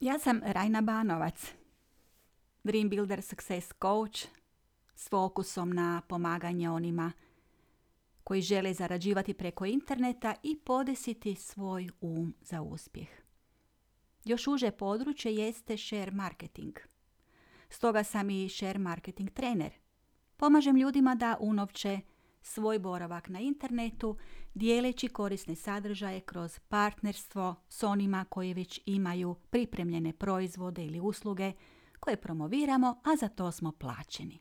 Ja sam Rajna Banovac, Dream Builder Success Coach s fokusom na pomaganje onima koji žele zarađivati preko interneta i podesiti svoj um za uspjeh. Još uže područje jeste share marketing. Stoga sam i share marketing trener. Pomažem ljudima da unovče svoj boravak na internetu dijeleći korisne sadržaje kroz partnerstvo s onima koji već imaju pripremljene proizvode ili usluge koje promoviramo, a za to smo plaćeni.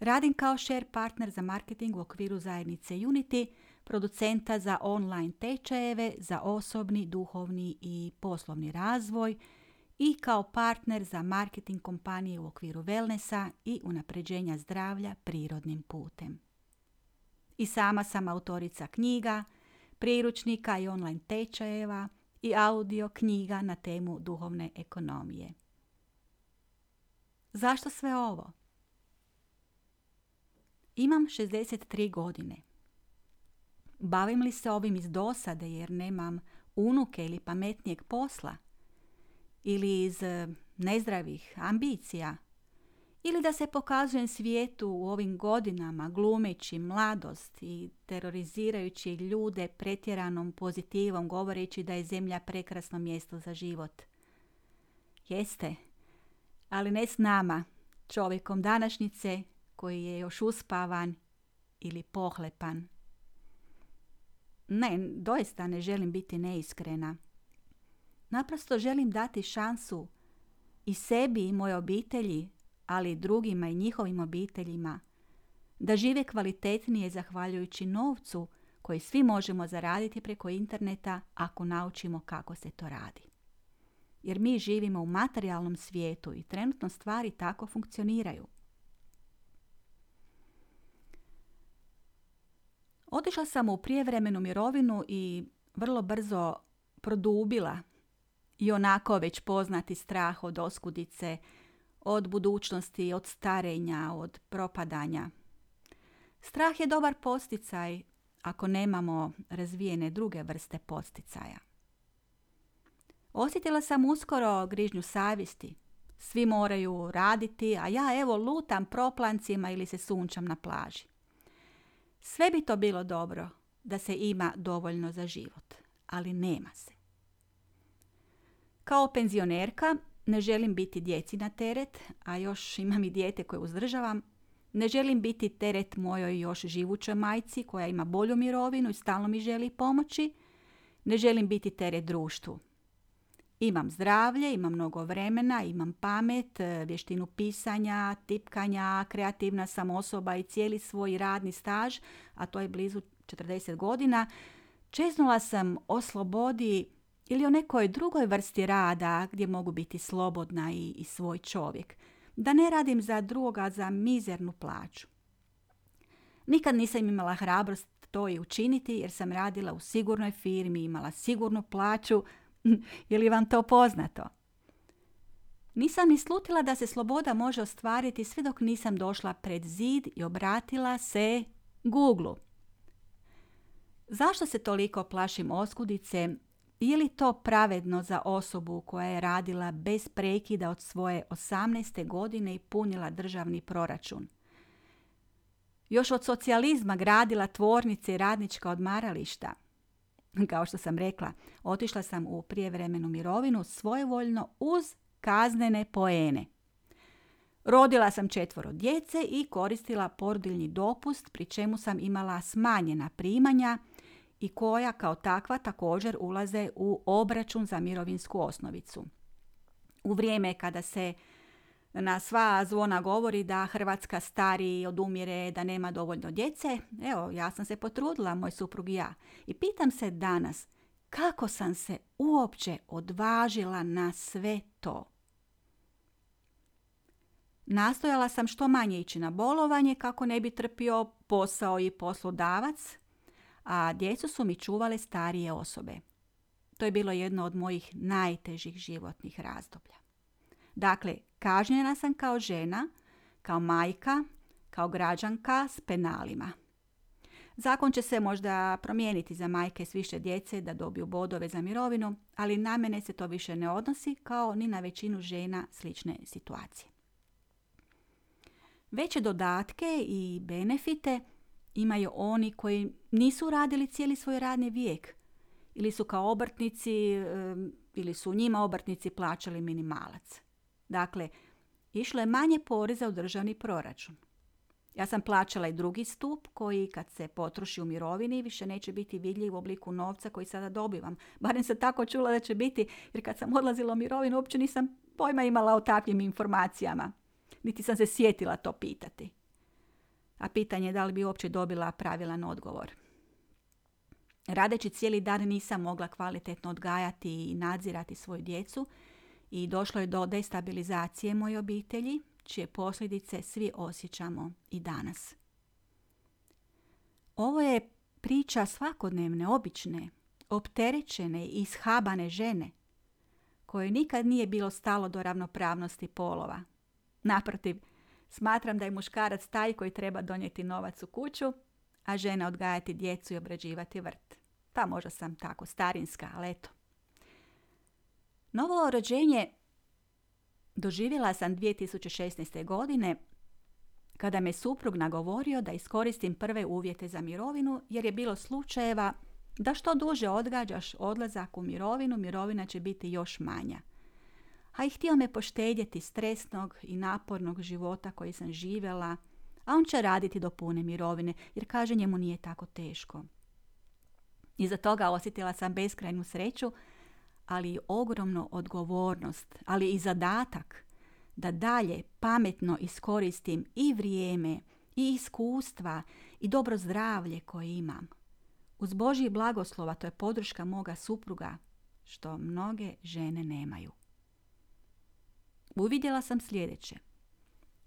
Radim kao share partner za marketing u okviru zajednice Unity, producenta za online tečajeve, za osobni, duhovni i poslovni razvoj i kao partner za marketing kompanije u okviru wellnessa i unapređenja zdravlja prirodnim putem. I sama sam autorica knjiga, priručnika i online tečajeva i audio knjiga na temu duhovne ekonomije. Zašto sve ovo? Imam 63 godine. Bavim li se ovim iz dosade jer nemam unuke ili pametnijeg posla? Ili iz eh, nezdravih ambicija? Ili da se pokazujem svijetu u ovim godinama glumeći mladost i terorizirajući ljude pretjeranom pozitivom govoreći da je zemlja prekrasno mjesto za život? Jeste, ali ne s nama, čovjekom današnjice koji je još uspavan ili pohlepan. Ne, doista ne želim biti neiskrena. Naprosto želim dati šansu i sebi i mojoj obitelji, ali i drugima i njihovim obiteljima, da žive kvalitetnije zahvaljujući novcu koji svi možemo zaraditi preko interneta ako naučimo kako se to radi. Jer mi živimo u materijalnom svijetu i trenutno stvari tako funkcioniraju. Otišla sam u prijevremenu mirovinu i vrlo brzo produbila i onako već poznati strah od oskudice, od budućnosti, od starenja, od propadanja. Strah je dobar posticaj ako nemamo razvijene druge vrste posticaja. Osjetila sam uskoro grižnju savjesti. Svi moraju raditi, a ja evo lutam proplancima ili se sunčam na plaži. Sve bi to bilo dobro da se ima dovoljno za život, ali nema se. Kao penzionerka ne želim biti djeci na teret, a još imam i dijete koje uzdržavam. Ne želim biti teret mojoj još živućoj majci koja ima bolju mirovinu i stalno mi želi pomoći. Ne želim biti teret društvu. Imam zdravlje, imam mnogo vremena, imam pamet, e, vještinu pisanja, tipkanja, kreativna sam osoba i cijeli svoj radni staž, a to je blizu 40 godina. Čeznula sam o slobodi ili o nekoj drugoj vrsti rada gdje mogu biti slobodna i, i svoj čovjek. Da ne radim za drugoga za mizernu plaću. Nikad nisam imala hrabrost to i učiniti jer sam radila u sigurnoj firmi, imala sigurnu plaću, je li vam to poznato? Nisam ni slutila da se sloboda može ostvariti sve dok nisam došla pred zid i obratila se Google. Zašto se toliko plašim oskudice? Je li to pravedno za osobu koja je radila bez prekida od svoje 18. godine i punila državni proračun? Još od socijalizma gradila tvornice i radnička odmarališta – Kao što sam rekla, otišla sam u prijevremenu mirovinu svojevoljno uz kaznene poene. Rodila sam četvoro djece i koristila porodiljni dopust, pri čemu sam imala smanjena primanja i koja kao takva također ulaze u obračun za mirovinsku osnovicu. U vrijeme kada se na sva zvona govori da Hrvatska stari odumire, da nema dovoljno djece. Evo, ja sam se potrudila, moj suprug i ja. I pitam se danas, kako sam se uopće odvažila na sve to? Nastojala sam što manje ići na bolovanje kako ne bi trpio posao i poslodavac, a djecu su mi čuvale starije osobe. To je bilo jedno od mojih najtežih životnih razdoblja. Dakle, kažnjena sam kao žena, kao majka, kao građanka s penalima. Zakon će se možda promijeniti za majke s više djece da dobiju bodove za mirovinu, ali na mene se to više ne odnosi kao ni na većinu žena slične situacije. Veće dodatke i benefite imaju oni koji nisu radili cijeli svoj radni vijek ili su kao obrtnici ili su njima obrtnici plaćali minimalac. Dakle, išlo je manje poreza u državni proračun. Ja sam plaćala i drugi stup koji kad se potroši u mirovini više neće biti vidljiv u obliku novca koji sada dobivam. Barem sam tako čula da će biti jer kad sam odlazila u mirovinu uopće nisam pojma imala o takvim informacijama. Niti sam se sjetila to pitati. A pitanje je da li bi uopće dobila pravilan odgovor. Radeći cijeli dan nisam mogla kvalitetno odgajati i nadzirati svoju djecu i došlo je do destabilizacije moje obitelji, čije posljedice svi osjećamo i danas. Ovo je priča svakodnevne, obične, opterećene i ishabane žene, koje nikad nije bilo stalo do ravnopravnosti polova. Naprotiv, smatram da je muškarac taj koji treba donijeti novac u kuću, a žena odgajati djecu i obrađivati vrt. Pa možda sam tako starinska, ali eto. Novo rođenje doživjela sam 2016. godine kada me suprug nagovorio da iskoristim prve uvjete za mirovinu jer je bilo slučajeva da što duže odgađaš odlazak u mirovinu, mirovina će biti još manja. A i htio me poštedjeti stresnog i napornog života koji sam živjela, a on će raditi do pune mirovine jer kaže njemu nije tako teško. Iza toga osjetila sam beskrajnu sreću ali i ogromnu odgovornost, ali i zadatak da dalje pametno iskoristim i vrijeme i iskustva i dobro zdravlje koje imam. Uz Božji blagoslova to je podrška moga supruga, što mnoge žene nemaju. Uvidjela sam sljedeće.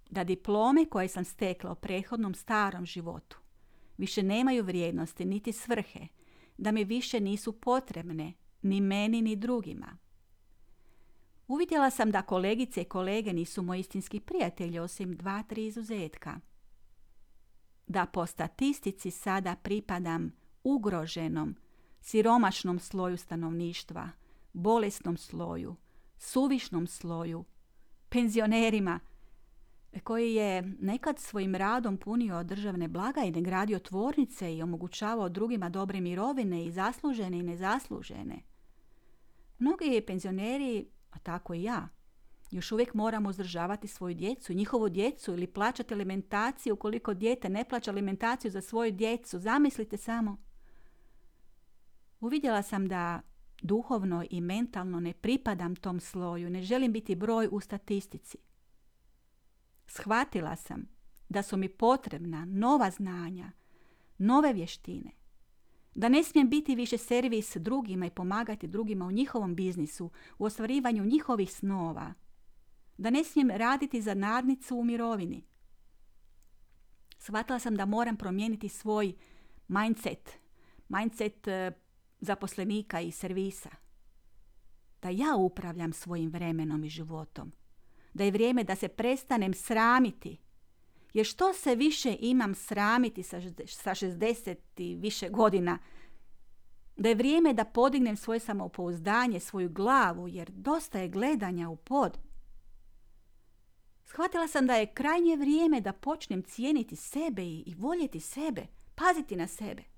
Da diplome koje sam stekla u prethodnom starom životu više nemaju vrijednosti niti svrhe, da mi više nisu potrebne ni meni ni drugima. Uvidjela sam da kolegice i kolege nisu moji istinski prijatelji osim dva, tri izuzetka. Da po statistici sada pripadam ugroženom, siromašnom sloju stanovništva, bolesnom sloju, suvišnom sloju, penzionerima, koji je nekad svojim radom punio državne blagajne, gradio tvornice i omogućavao drugima dobre mirovine i zaslužene i nezaslužene – Mnogi penzioneri, a tako i ja, još uvijek moramo uzdržavati svoju djecu, njihovu djecu ili plaćati alimentaciju ukoliko dijete ne plaća alimentaciju za svoju djecu. Zamislite samo. Uvidjela sam da duhovno i mentalno ne pripadam tom sloju, ne želim biti broj u statistici. Shvatila sam da su mi potrebna nova znanja, nove vještine, da ne smijem biti više servis drugima i pomagati drugima u njihovom biznisu, u ostvarivanju njihovih snova. Da ne smijem raditi za nadnicu u mirovini. Shvatila sam da moram promijeniti svoj mindset, mindset e, zaposlenika i servisa. Da ja upravljam svojim vremenom i životom. Da je vrijeme da se prestanem sramiti jer što se više imam sramiti sa 60 i više godina, da je vrijeme da podignem svoje samopouzdanje, svoju glavu, jer dosta je gledanja u pod. Shvatila sam da je krajnje vrijeme da počnem cijeniti sebe i voljeti sebe, paziti na sebe.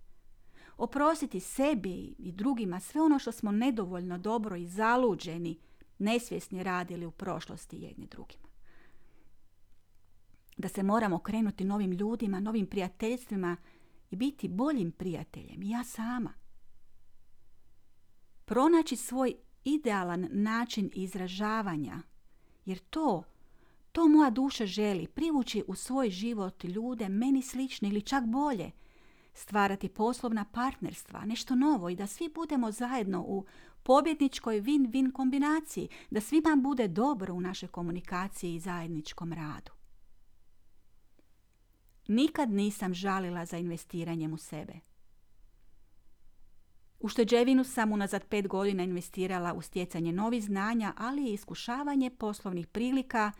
Oprostiti sebi i drugima sve ono što smo nedovoljno dobro i zaluđeni, nesvjesni radili u prošlosti jedni drugima da se moramo krenuti novim ljudima, novim prijateljstvima i biti boljim prijateljem, ja sama. Pronaći svoj idealan način izražavanja, jer to, to moja duša želi, privući u svoj život ljude meni slične ili čak bolje, stvarati poslovna partnerstva, nešto novo i da svi budemo zajedno u pobjedničkoj win-win kombinaciji, da svima bude dobro u našoj komunikaciji i zajedničkom radu. Nikad nisam žalila za investiranjem u sebe. U šteđevinu sam unazad pet godina investirala u stjecanje novih znanja, ali i iskušavanje poslovnih prilika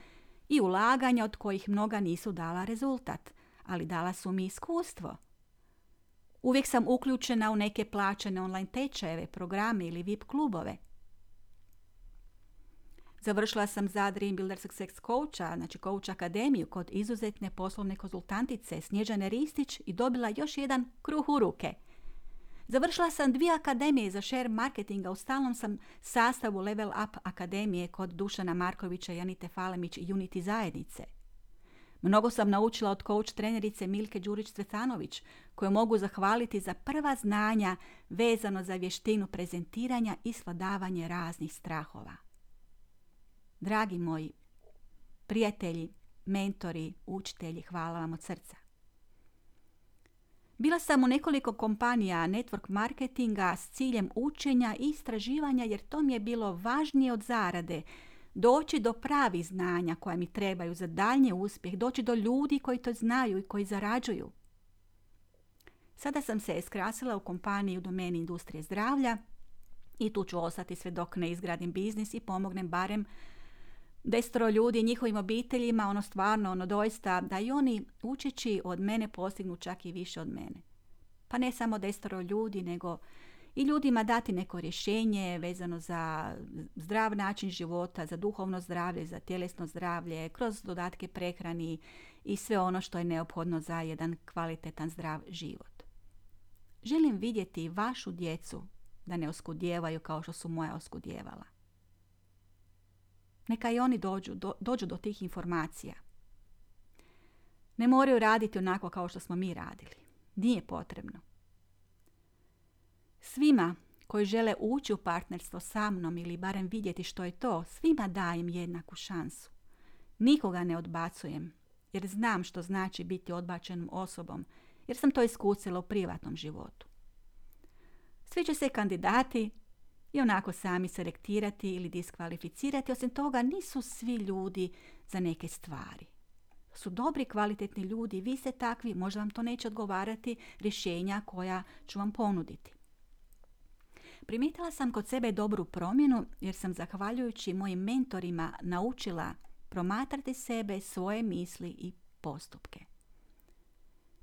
i ulaganja od kojih mnoga nisu dala rezultat, ali dala su mi iskustvo. Uvijek sam uključena u neke plaćene online tečajeve, programe ili VIP klubove. Završila sam za Dream Builder Success Coacha, znači Coach Akademiju kod izuzetne poslovne konzultantice Snježane Ristić i dobila još jedan kruh u ruke. Završila sam dvije akademije za share marketinga, u stalnom sam sastavu Level Up Akademije kod Dušana Markovića, Janite Falemić i Unity zajednice. Mnogo sam naučila od coach trenerice Milke Đurić-Cvetanović, koju mogu zahvaliti za prva znanja vezano za vještinu prezentiranja i sladavanje raznih strahova. Dragi moji, prijatelji, mentori, učitelji, hvala vam od srca. Bila sam u nekoliko kompanija network marketinga s ciljem učenja i istraživanja jer to mi je bilo važnije od zarade. Doći do pravih znanja koja mi trebaju za daljnji uspjeh, doći do ljudi koji to znaju i koji zarađuju. Sada sam se skrasila u kompaniji u domeni industrije zdravlja i tu ću ostati sve dok ne izgradim biznis i pomognem barem destro ljudi, njihovim obiteljima, ono stvarno, ono doista, da i oni učeći od mene postignu čak i više od mene. Pa ne samo destro ljudi, nego i ljudima dati neko rješenje vezano za zdrav način života, za duhovno zdravlje, za tjelesno zdravlje, kroz dodatke prehrani i sve ono što je neophodno za jedan kvalitetan zdrav život. Želim vidjeti vašu djecu da ne oskudjevaju kao što su moja oskudjevala. Neka i oni dođu do, dođu do tih informacija. Ne moraju raditi onako kao što smo mi radili. Nije potrebno. Svima koji žele ući u partnerstvo sa mnom ili barem vidjeti što je to, svima dajem jednaku šansu. Nikoga ne odbacujem, jer znam što znači biti odbačenom osobom, jer sam to iskusila u privatnom životu. Svi će se kandidati i onako sami selektirati ili diskvalificirati. Osim toga, nisu svi ljudi za neke stvari. Su dobri, kvalitetni ljudi, vi ste takvi, možda vam to neće odgovarati rješenja koja ću vam ponuditi. Primijetila sam kod sebe dobru promjenu jer sam zahvaljujući mojim mentorima naučila promatrati sebe, svoje misli i postupke.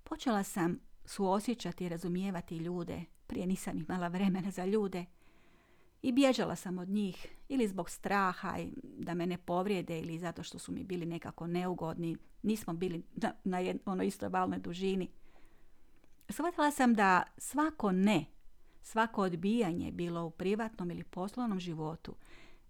Počela sam suosjećati i razumijevati ljude. Prije nisam imala vremena za ljude i bježala sam od njih ili zbog straha da me ne povrijede ili zato što su mi bili nekako neugodni. Nismo bili na, na onoj istoj valnoj dužini. Shvatila sam da svako ne, svako odbijanje bilo u privatnom ili poslovnom životu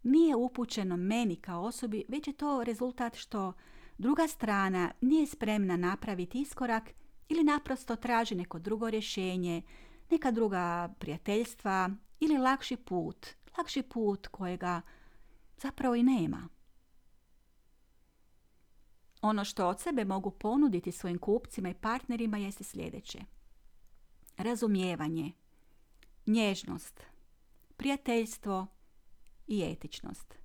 nije upućeno meni kao osobi, već je to rezultat što druga strana nije spremna napraviti iskorak ili naprosto traži neko drugo rješenje, neka druga prijateljstva ili lakši put, lakši put kojega zapravo i nema. Ono što od sebe mogu ponuditi svojim kupcima i partnerima jeste sljedeće. Razumijevanje, nježnost, prijateljstvo i etičnost.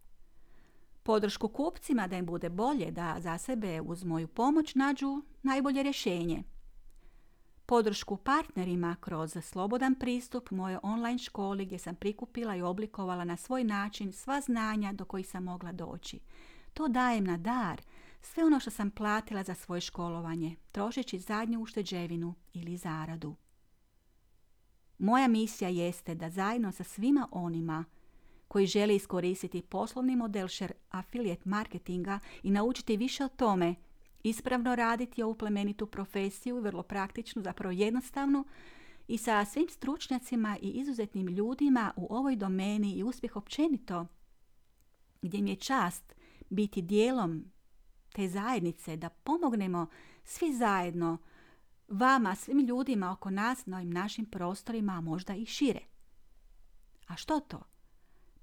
Podršku kupcima da im bude bolje da za sebe uz moju pomoć nađu najbolje rješenje – podršku partnerima kroz slobodan pristup moje online školi gdje sam prikupila i oblikovala na svoj način sva znanja do kojih sam mogla doći. To dajem na dar, sve ono što sam platila za svoje školovanje, trošeći zadnju ušteđevinu ili zaradu. Moja misija jeste da zajedno sa svima onima koji žele iskoristiti poslovni model share affiliate marketinga i naučiti više o tome – ispravno raditi ovu plemenitu profesiju, vrlo praktičnu, zapravo jednostavnu i sa svim stručnjacima i izuzetnim ljudima u ovoj domeni i uspjeh općenito, gdje mi je čast biti dijelom te zajednice, da pomognemo svi zajedno vama, svim ljudima oko nas, na ovim našim prostorima, a možda i šire. A što to?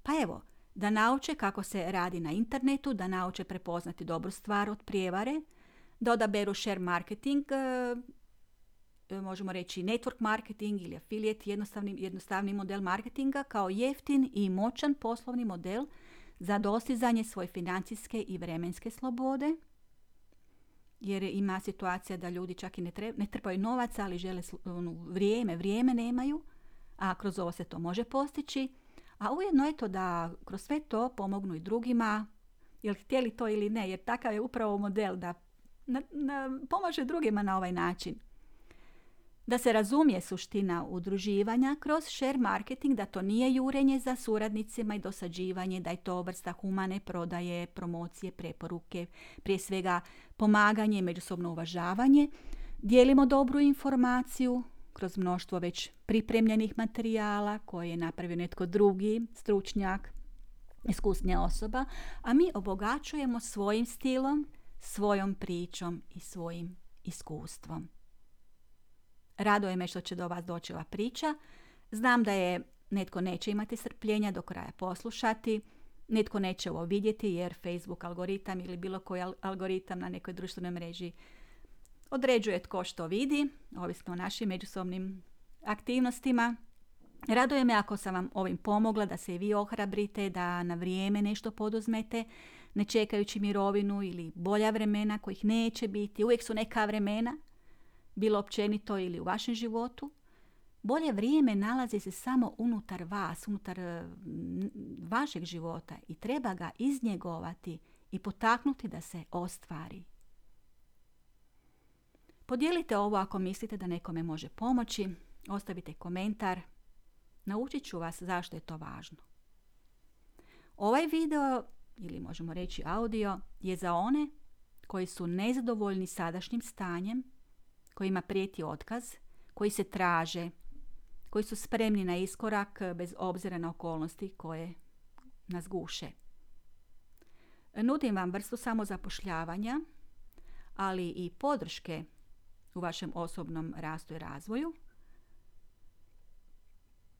Pa evo, da nauče kako se radi na internetu, da nauče prepoznati dobru stvar od prijevare, da odaberu share marketing, e, e, možemo reći network marketing ili affiliate, jednostavni, jednostavni model marketinga kao jeftin i moćan poslovni model za dostizanje svoje financijske i vremenske slobode. Jer ima situacija da ljudi čak i ne, treba, ne trpaju novaca, ali žele ono, vrijeme, vrijeme nemaju, a kroz ovo se to može postići. A ujedno je to da kroz sve to pomognu i drugima, jel htjeli to ili ne, jer takav je upravo model da na, na, pomaže drugima na ovaj način. Da se razumije suština udruživanja kroz share marketing, da to nije jurenje za suradnicima i dosađivanje, da je to vrsta humane prodaje, promocije, preporuke, prije svega pomaganje i međusobno uvažavanje. Dijelimo dobru informaciju kroz mnoštvo već pripremljenih materijala koje je napravio netko drugi, stručnjak, iskusnija osoba, a mi obogaćujemo svojim stilom, svojom pričom i svojim iskustvom. Raduje me što će do vas doći ova priča. Znam da je netko neće imati strpljenja do kraja poslušati, netko neće ovo vidjeti jer Facebook algoritam ili bilo koji algoritam na nekoj društvenoj mreži određuje tko što vidi, ovisno o našim međusobnim aktivnostima. Raduje me ako sam vam ovim pomogla da se i vi ohrabrite, da na vrijeme nešto poduzmete, ne čekajući mirovinu ili bolja vremena kojih neće biti. Uvijek su neka vremena, bilo općenito ili u vašem životu. Bolje vrijeme nalazi se samo unutar vas, unutar vašeg života i treba ga iznjegovati i potaknuti da se ostvari. Podijelite ovo ako mislite da nekome može pomoći, ostavite komentar, naučit ću vas zašto je to važno. Ovaj video, ili možemo reći audio, je za one koji su nezadovoljni sadašnjim stanjem, kojima prijeti otkaz, koji se traže, koji su spremni na iskorak bez obzira na okolnosti koje nas guše. Nudim vam vrstu samozapošljavanja, ali i podrške u vašem osobnom rastu i razvoju.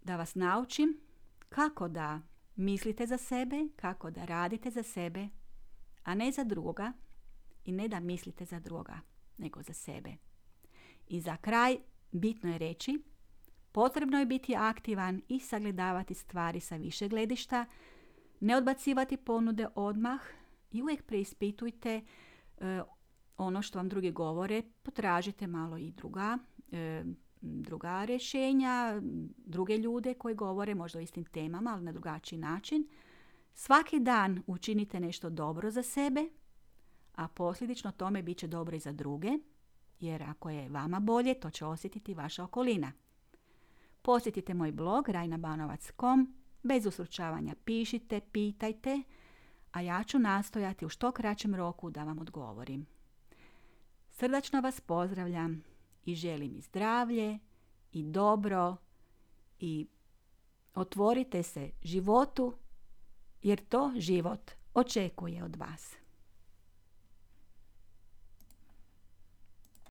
Da vas naučim kako da mislite za sebe, kako da radite za sebe, a ne za drugoga i ne da mislite za drugoga, nego za sebe. I za kraj bitno je reći, potrebno je biti aktivan i sagledavati stvari sa više gledišta, ne odbacivati ponude odmah i uvijek preispitujte e, ono što vam drugi govore, potražite malo i druga, e, druga rješenja, druge ljude koji govore možda o istim temama, ali na drugačiji način. Svaki dan učinite nešto dobro za sebe, a posljedično tome bit će dobro i za druge, jer ako je vama bolje, to će osjetiti vaša okolina. Posjetite moj blog rajnabanovac.com, bez usručavanja pišite, pitajte, a ja ću nastojati u što kraćem roku da vam odgovorim. Srdačno vas pozdravljam i želim i zdravlje i dobro i otvorite se životu jer to život očekuje od vas.